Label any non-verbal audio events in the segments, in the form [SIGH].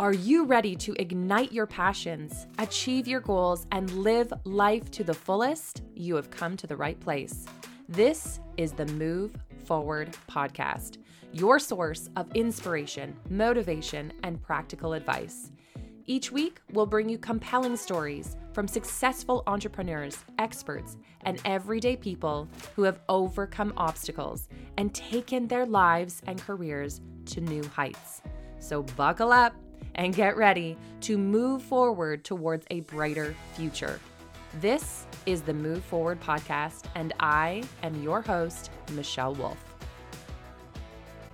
Are you ready to ignite your passions, achieve your goals, and live life to the fullest? You have come to the right place. This is the Muve Forward podcast, your source of inspiration, motivation, and practical advice. Each week, we'll bring you compelling stories from successful entrepreneurs, experts, and everyday people who have overcome obstacles and taken their lives and careers to new heights. So, buckle up and get ready to move forward towards a brighter future. This is the Muve Forward podcast, and I am your host, Michelle Wolfe.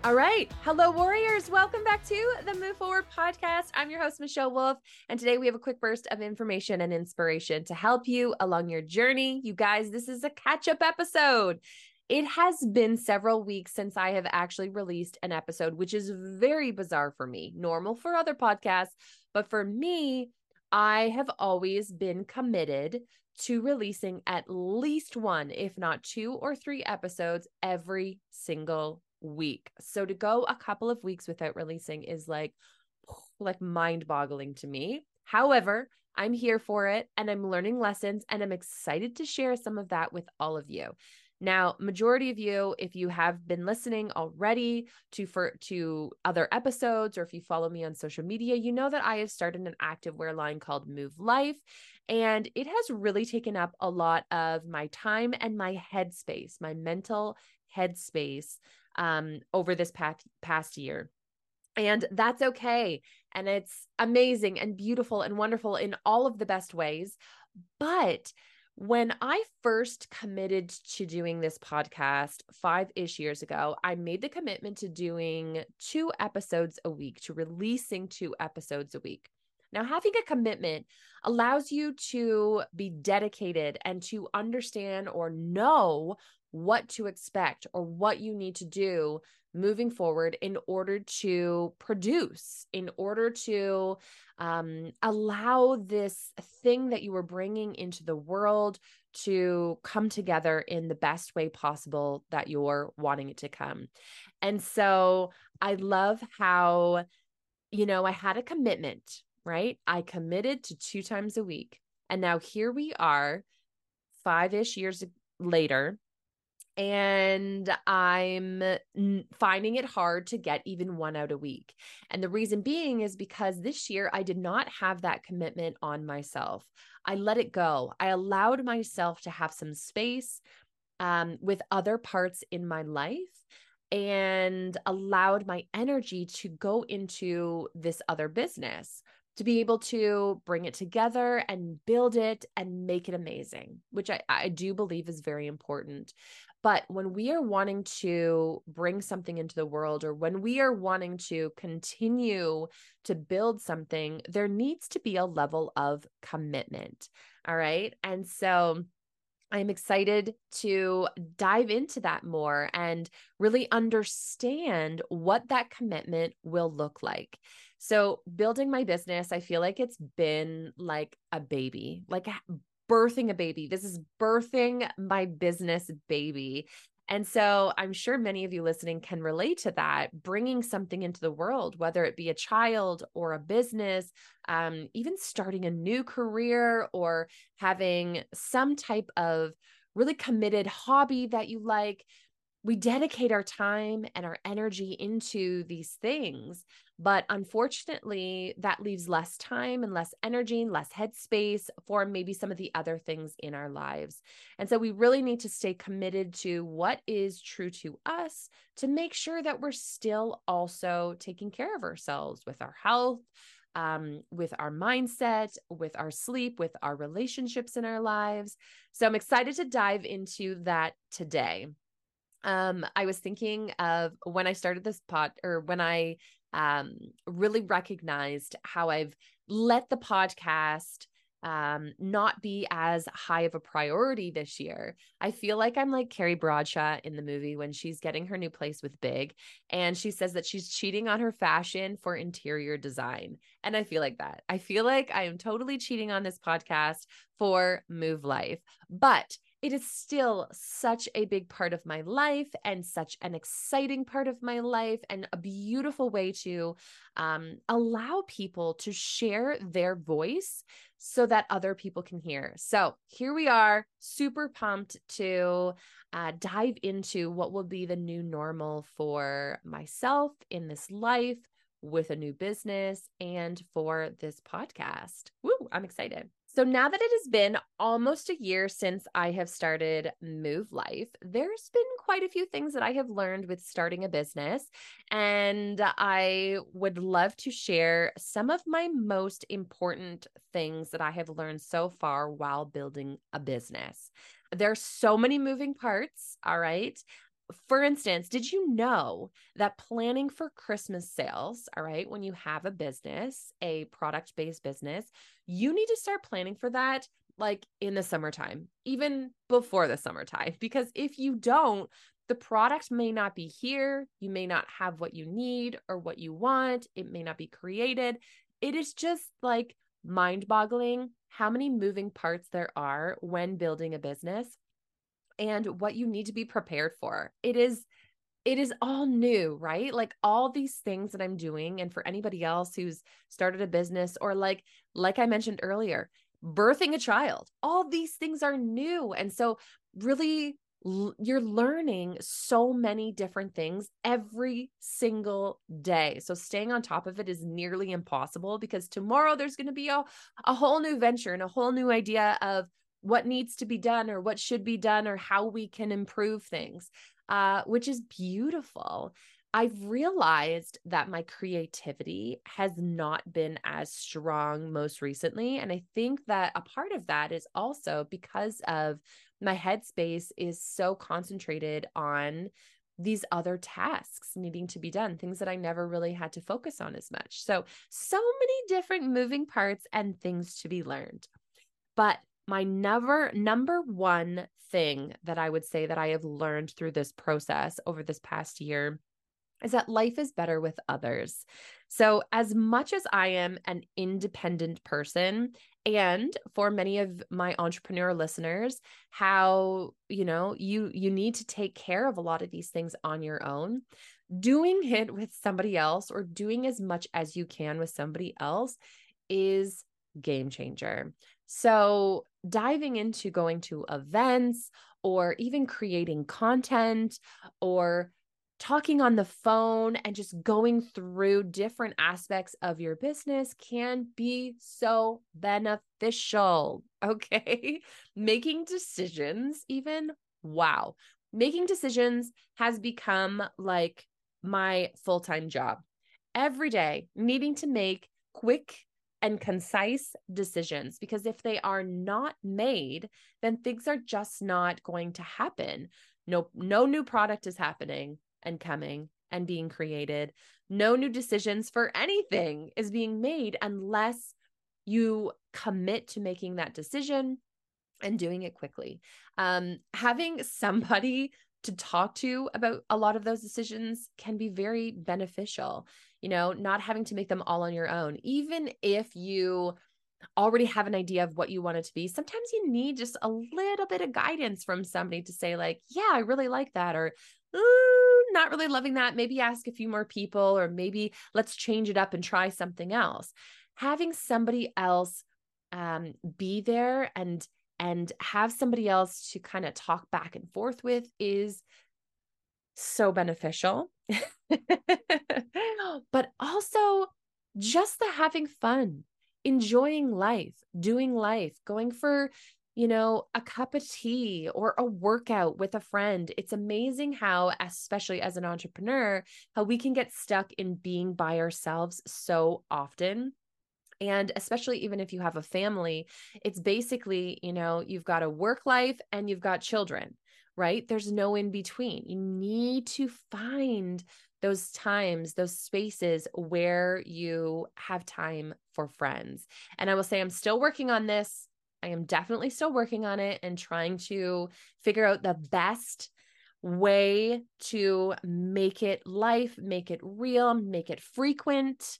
All right. Hello, warriors. Welcome back to the Muve Forward podcast. I'm your host, Michelle Wolfe. And today we have a quick burst of information and inspiration to help you along your journey. You guys, this is a catch up episode. It has been several weeks since I have actually released an episode, which is very bizarre for me, normal for other podcasts. But for me, I have always been committed to releasing at least one, if not two or three episodes every single week. So to go a couple of weeks without releasing is like, [SIGHS] like mind boggling to me. However, I'm here for it and I'm learning lessons and I'm excited to share some of that with all of you. Now, majority of you, if you have been listening already to for to other episodes, or if you follow me on social media, you know that I have started an active wear line called Muve Life. And it has really taken up a lot of my time and my headspace, my mental headspace um, over this past past year. And that's okay. And it's amazing and beautiful and wonderful in all of the best ways. But when I first committed to doing this podcast five ish years ago, I made the commitment to doing two episodes a week, to releasing two episodes a week. Now, having a commitment allows you to be dedicated and to understand or know what to expect or what you need to do moving forward in order to produce, in order to um, allow this thing that you were bringing into the world to come together in the best way possible that you're wanting it to come. And so I love how, you know, I had a commitment, right? I committed to two times a week. And now here we are, five ish years later and I'm finding it hard to get even one out a week. And the reason being is because this year I did not have that commitment on myself. I let it go. I allowed myself to have some space um, with other parts in my life and allowed my energy to go into this other business to be able to bring it together and build it and make it amazing, which I, I do believe is very important. But when we are wanting to bring something into the world or when we are wanting to continue to build something, there needs to be a level of commitment. All right. And so I'm excited to dive into that more and really understand what that commitment will look like. So, building my business, I feel like it's been like a baby, like birthing a baby. This is birthing my business baby. And so I'm sure many of you listening can relate to that, bringing something into the world, whether it be a child or a business, um, even starting a new career or having some type of really committed hobby that you like we dedicate our time and our energy into these things. But unfortunately, that leaves less time and less energy and less headspace for maybe some of the other things in our lives. And so we really need to stay committed to what is true to us to make sure that we're still also taking care of ourselves with our health. Um, with our mindset, with our sleep, with our relationships in our lives. So I'm excited to dive into that today um i was thinking of when i started this pod or when i um really recognized how i've let the podcast um not be as high of a priority this year. I feel like i'm like carrie bradshaw in the movie when she's getting her new place with big and she says that she's cheating on her fashion for interior design and i feel like that. I feel like i am totally cheating on this podcast for muve life but it is still such a big part of my life and such an exciting part of my life and a beautiful way to um, allow people to share their voice so that other people can hear. So here we are, super pumped to uh, dive into what will be the new normal for myself in this life with a new business and for this podcast. Woo, I'm excited. So now that it has been almost a year since I have started Muve Life, there's been quite a few things that I have learned with starting a business. And I would love to share some of my most important things that I have learned so far while building a business. There's so many moving parts. All right for instance, did you know that planning for Christmas sales, all right, when you have a business, a product based business, you need to start planning for that like in the summertime, even before the summertime. [LAUGHS] Because if you don't, the product may not be here. You may not have what you need or what you want. It may not be created. It is just like mind boggling how many moving parts there are when building a business and what you need to be prepared for. It is it is all new, right? Like all these things that I'm doing and for anybody else who's started a business or like like I mentioned earlier, birthing a child. All these things are new. And so really you're learning so many different things every single day. So staying on top of it is nearly impossible because tomorrow there's going to be a, a whole new venture and a whole new idea of what needs to be done or what should be done or how we can improve things, uh, which is beautiful. I've realized that my creativity has not been as strong most recently. And I think that a part of that is also because of my headspace is so concentrated on these other tasks needing to be done, things that I never really had to focus on as much. So, so many different moving parts and things to be learned. But my never number one thing that I would say that I have learned through this process over this past year is that life is better with others. So, as much as I am an independent person, and for many of my entrepreneur listeners, how, you know, you you need to take care of a lot of these things on your own. Doing it with somebody else or doing as much as you can with somebody else is game changer. So, diving into going to events or even creating content or talking on the phone and just going through different aspects of your business can be so beneficial. [LAUGHS] Okay. Making decisions, even wow, making decisions has become like my full time job. Every day, needing to make quick and concise decisions because if they are not made then things are just not going to happen. No no new product is happening and coming and being created. No new decisions for anything is being made unless you commit to making that decision and doing it quickly. Um having somebody to talk to about a lot of those decisions can be very beneficial you know, not having to make them all on your own. Even if you already have an idea of what you want it to be, sometimes you need just a little bit of guidance from somebody to say, like, yeah, I really like that, or not really loving that. Maybe ask a few more people, or maybe let's change it up and try something else. Having somebody else um, be there and and have somebody else to kind of talk back and forth with is so beneficial. [LAUGHS] but also just the having fun, enjoying life, doing life, going for, you know, a cup of tea or a workout with a friend. It's amazing how, especially as an entrepreneur, how we can get stuck in being by ourselves so often. And especially even if you have a family, it's basically, you know, you've got a work life and you've got children right? There's no in between. You need to find those times, those spaces where you have time for friends. And I will say, I'm still working on this. I am definitely still working on it and trying to figure out the best way to make it life, make it real, make it frequent.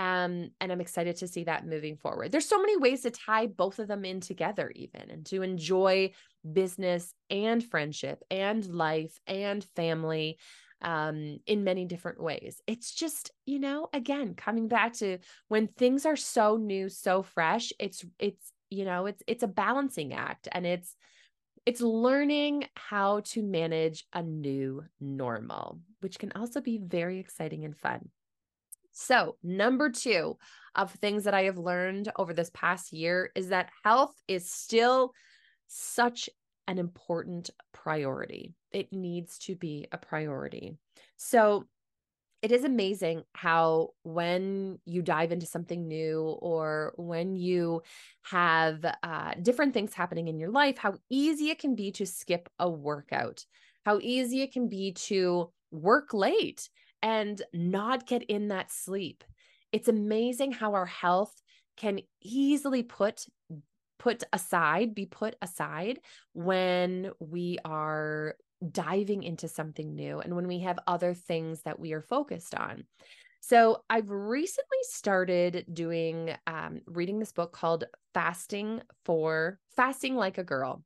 Um, and I'm excited to see that moving forward. There's so many ways to tie both of them in together, even and to enjoy business and friendship and life and family um, in many different ways. It's just, you know, again, coming back to when things are so new, so fresh, it's, it's, you know, it's, it's a balancing act and it's, it's learning how to manage a new normal, which can also be very exciting and fun. So, number two of things that I have learned over this past year is that health is still such an important priority. It needs to be a priority. So, it is amazing how when you dive into something new or when you have uh, different things happening in your life, how easy it can be to skip a workout, how easy it can be to work late and not get in that sleep. It's amazing how our health can easily put put aside, be put aside when we are diving into something new and when we have other things that we are focused on. So, I've recently started doing, um, reading this book called Fasting for Fasting Like a Girl.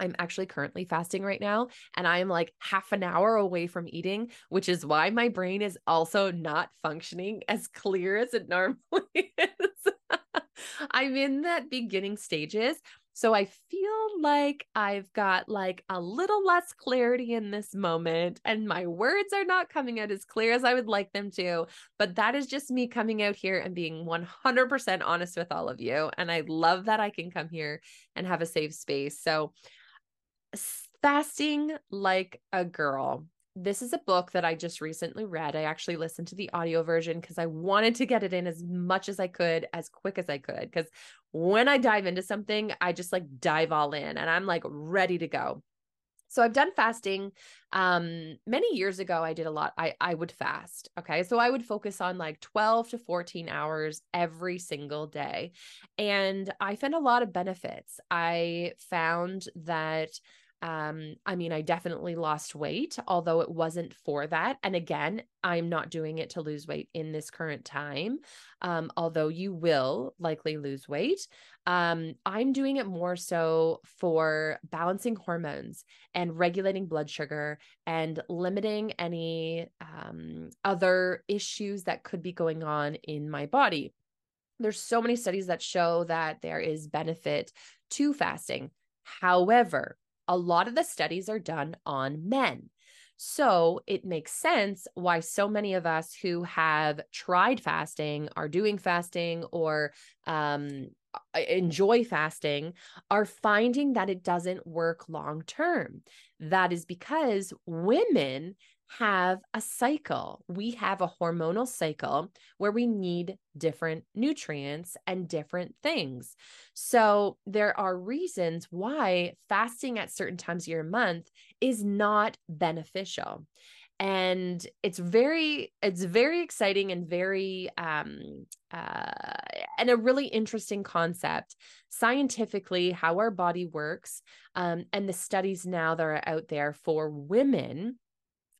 I'm actually currently fasting right now, and I am like half an hour away from eating, which is why my brain is also not functioning [LAUGHS] as clear as it normally [LAUGHS] is. I'm in that beginning stages so I feel like I've got like a little less clarity in this moment and my words are not coming out as clear as I would like them to, but that is just me coming out here and being 100% honest with all of you and I love that I can come here and have a safe space. So fasting like a girl this is a book that I just recently read. I actually listened to the audio version because I wanted to get it in as much as I could, as quick as I could. Because when I dive into something, I just like dive all in and I'm like ready to go. So I've done fasting. Um, many years ago, I did a lot. I I would fast. Okay, so I would focus on like twelve to fourteen hours every single day, and I found a lot of benefits. I found that um, I mean, I definitely lost weight, although it wasn't for that. And again, I'm not doing it to lose weight in this current time, um, although you will likely lose weight. Um, I'm doing it more so for balancing hormones and regulating blood sugar and limiting any um, other issues that could be going on in my body. There's so many studies that show that there is benefit to fasting. However, a lot of the studies are done on men. So it makes sense why so many of us who have tried fasting, are doing fasting, or um, enjoy fasting are finding that it doesn't work long term. That is because women have a cycle. We have a hormonal cycle where we need different nutrients and different things. So, there are reasons why fasting at certain times of your month is not beneficial. And it's very, it's very exciting and very, um, uh, and a really interesting concept scientifically how our body works, um, and the studies now that are out there for women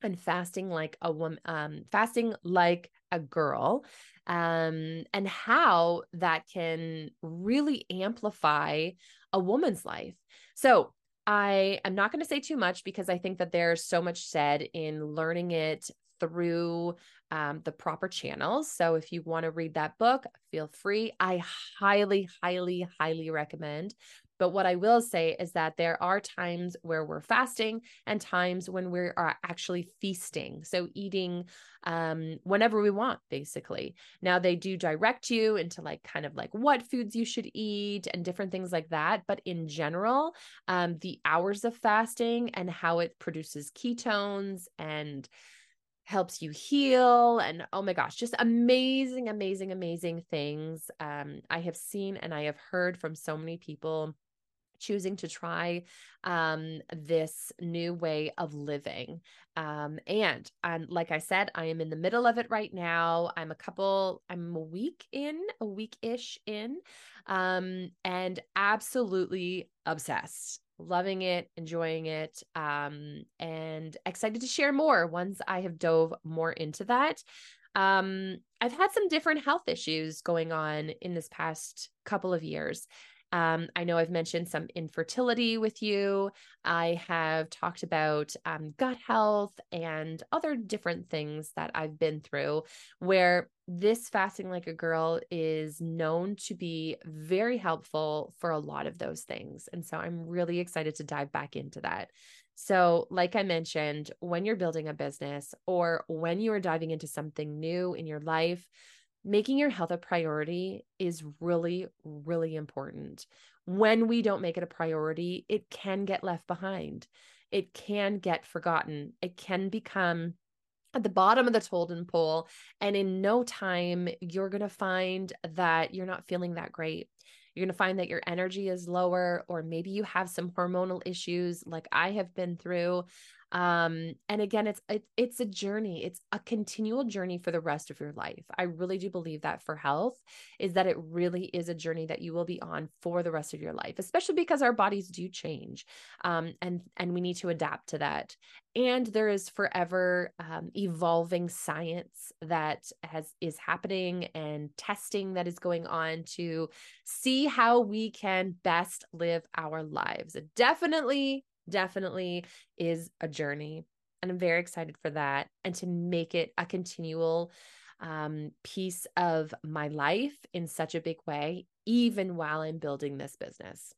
and fasting like a woman um fasting like a girl um and how that can really amplify a woman's life so i am not going to say too much because i think that there's so much said in learning it through um, the proper channels. So if you want to read that book, feel free. I highly, highly, highly recommend but what I will say is that there are times where we're fasting and times when we are actually feasting. So eating um, whenever we want, basically. Now they do direct you into like kind of like what foods you should eat and different things like that. But in general, um, the hours of fasting and how it produces ketones and helps you heal and oh my gosh just amazing amazing amazing things um, i have seen and i have heard from so many people choosing to try um, this new way of living. Um, and and like I said, I am in the middle of it right now. I'm a couple, I'm a week in, a week ish in, um, and absolutely obsessed. Loving it, enjoying it, um, and excited to share more once I have dove more into that. Um, I've had some different health issues going on in this past couple of years. Um, I know I've mentioned some infertility with you. I have talked about um, gut health and other different things that I've been through where this fasting like a girl is known to be very helpful for a lot of those things. And so I'm really excited to dive back into that. So, like I mentioned, when you're building a business or when you are diving into something new in your life, making your health a priority is really, really important. When we don't make it a priority, it can get left behind. It can get forgotten. It can become at the bottom of the totem pole. And in no time, you're going to find that you're not feeling that great. You're going to find that your energy is lower, or maybe you have some hormonal issues like I have been through um and again it's it, it's a journey. It's a continual journey for the rest of your life. I really do believe that for health is that it really is a journey that you will be on for the rest of your life especially because our bodies do change um and and we need to adapt to that. And there is forever um, evolving science that has is happening and testing that is going on to see how we can best live our lives. Definitely definitely is a journey. And I'm very excited for that and to make it a continual um, piece of my life in such a big way, even while I'm building this business.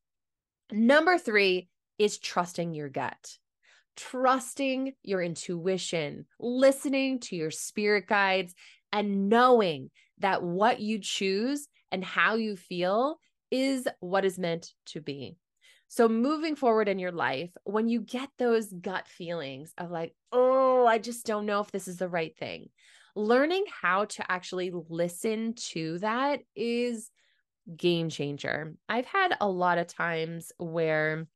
Number three is trusting your gut, trusting your intuition, listening to your spirit guides, and knowing that what you choose and how you feel is what is meant to be. So, moving forward in your life, when you get those gut feelings of like, oh, I just don't know if this is the right thing, learning how to actually listen to that is game changer. I've had a lot of times where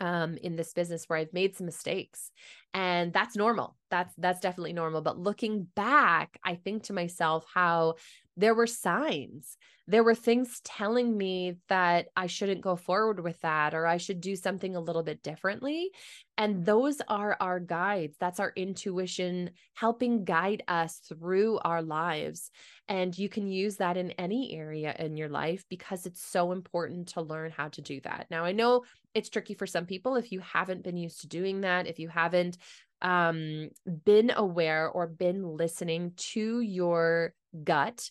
um in this business where I've made some mistakes and that's normal. That's that's definitely normal, but looking back, I think to myself how there were signs there were things telling me that I shouldn't go forward with that or I should do something a little bit differently. And those are our guides. That's our intuition helping guide us through our lives. And you can use that in any area in your life because it's so important to learn how to do that. Now, I know it's tricky for some people if you haven't been used to doing that, if you haven't um, been aware or been listening to your gut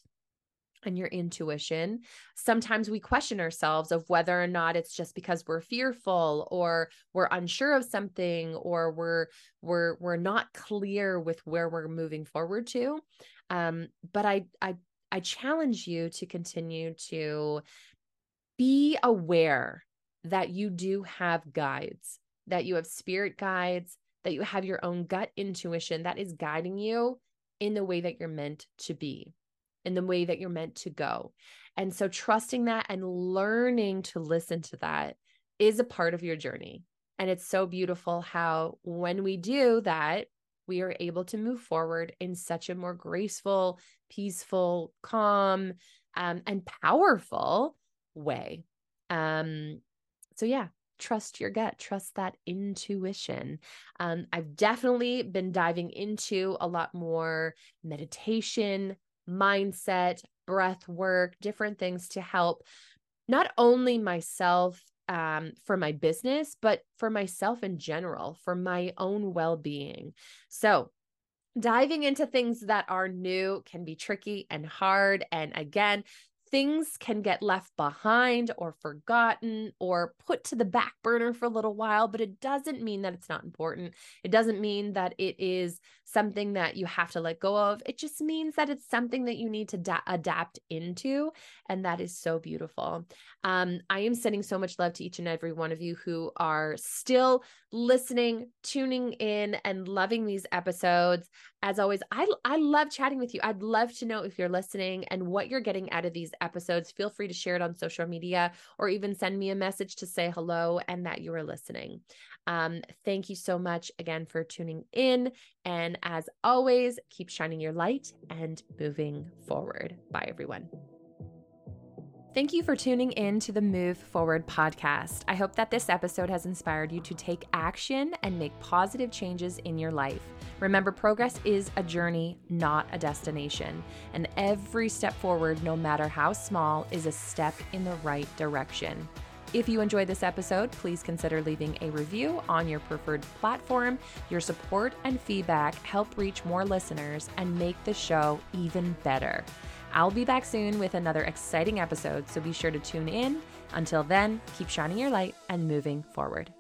and your intuition. Sometimes we question ourselves of whether or not it's just because we're fearful or we're unsure of something or we're we're we're not clear with where we're moving forward to. Um, but I I I challenge you to continue to be aware that you do have guides, that you have spirit guides, that you have your own gut intuition that is guiding you in the way that you're meant to be in the way that you're meant to go. And so trusting that and learning to listen to that is a part of your journey. And it's so beautiful how when we do that, we are able to move forward in such a more graceful, peaceful, calm, um, and powerful way. Um, so, yeah, trust your gut, trust that intuition. Um, I've definitely been diving into a lot more meditation, mindset, breath work, different things to help not only myself um, for my business, but for myself in general, for my own well being. So, diving into things that are new can be tricky and hard. And again, things can get left behind or forgotten or put to the back burner for a little while, but it doesn't mean that it's not important. It doesn't mean that it is something that you have to let go of. It just means that it's something that you need to da- adapt into. And that is so beautiful. Um, I am sending so much love to each and every one of you who are still listening, tuning in, and loving these episodes. As always, I, I love chatting with you. I'd love to know if you're listening and what you're getting out of these episodes. Feel free to share it on social media or even send me a message to say hello and that you are listening. Um, thank you so much again for tuning in. And as always, keep shining your light and moving forward. Bye, everyone. Thank you for tuning in to the Muve Forward podcast. I hope that this episode has inspired you to take action and make positive changes in your life. Remember, progress is a journey, not a destination. And every step forward, no matter how small, is a step in the right direction. If you enjoyed this episode, please consider leaving a review on your preferred platform. Your support and feedback help reach more listeners and make the show even better. I'll be back soon with another exciting episode, so be sure to tune in. Until then, keep shining your light and moving forward.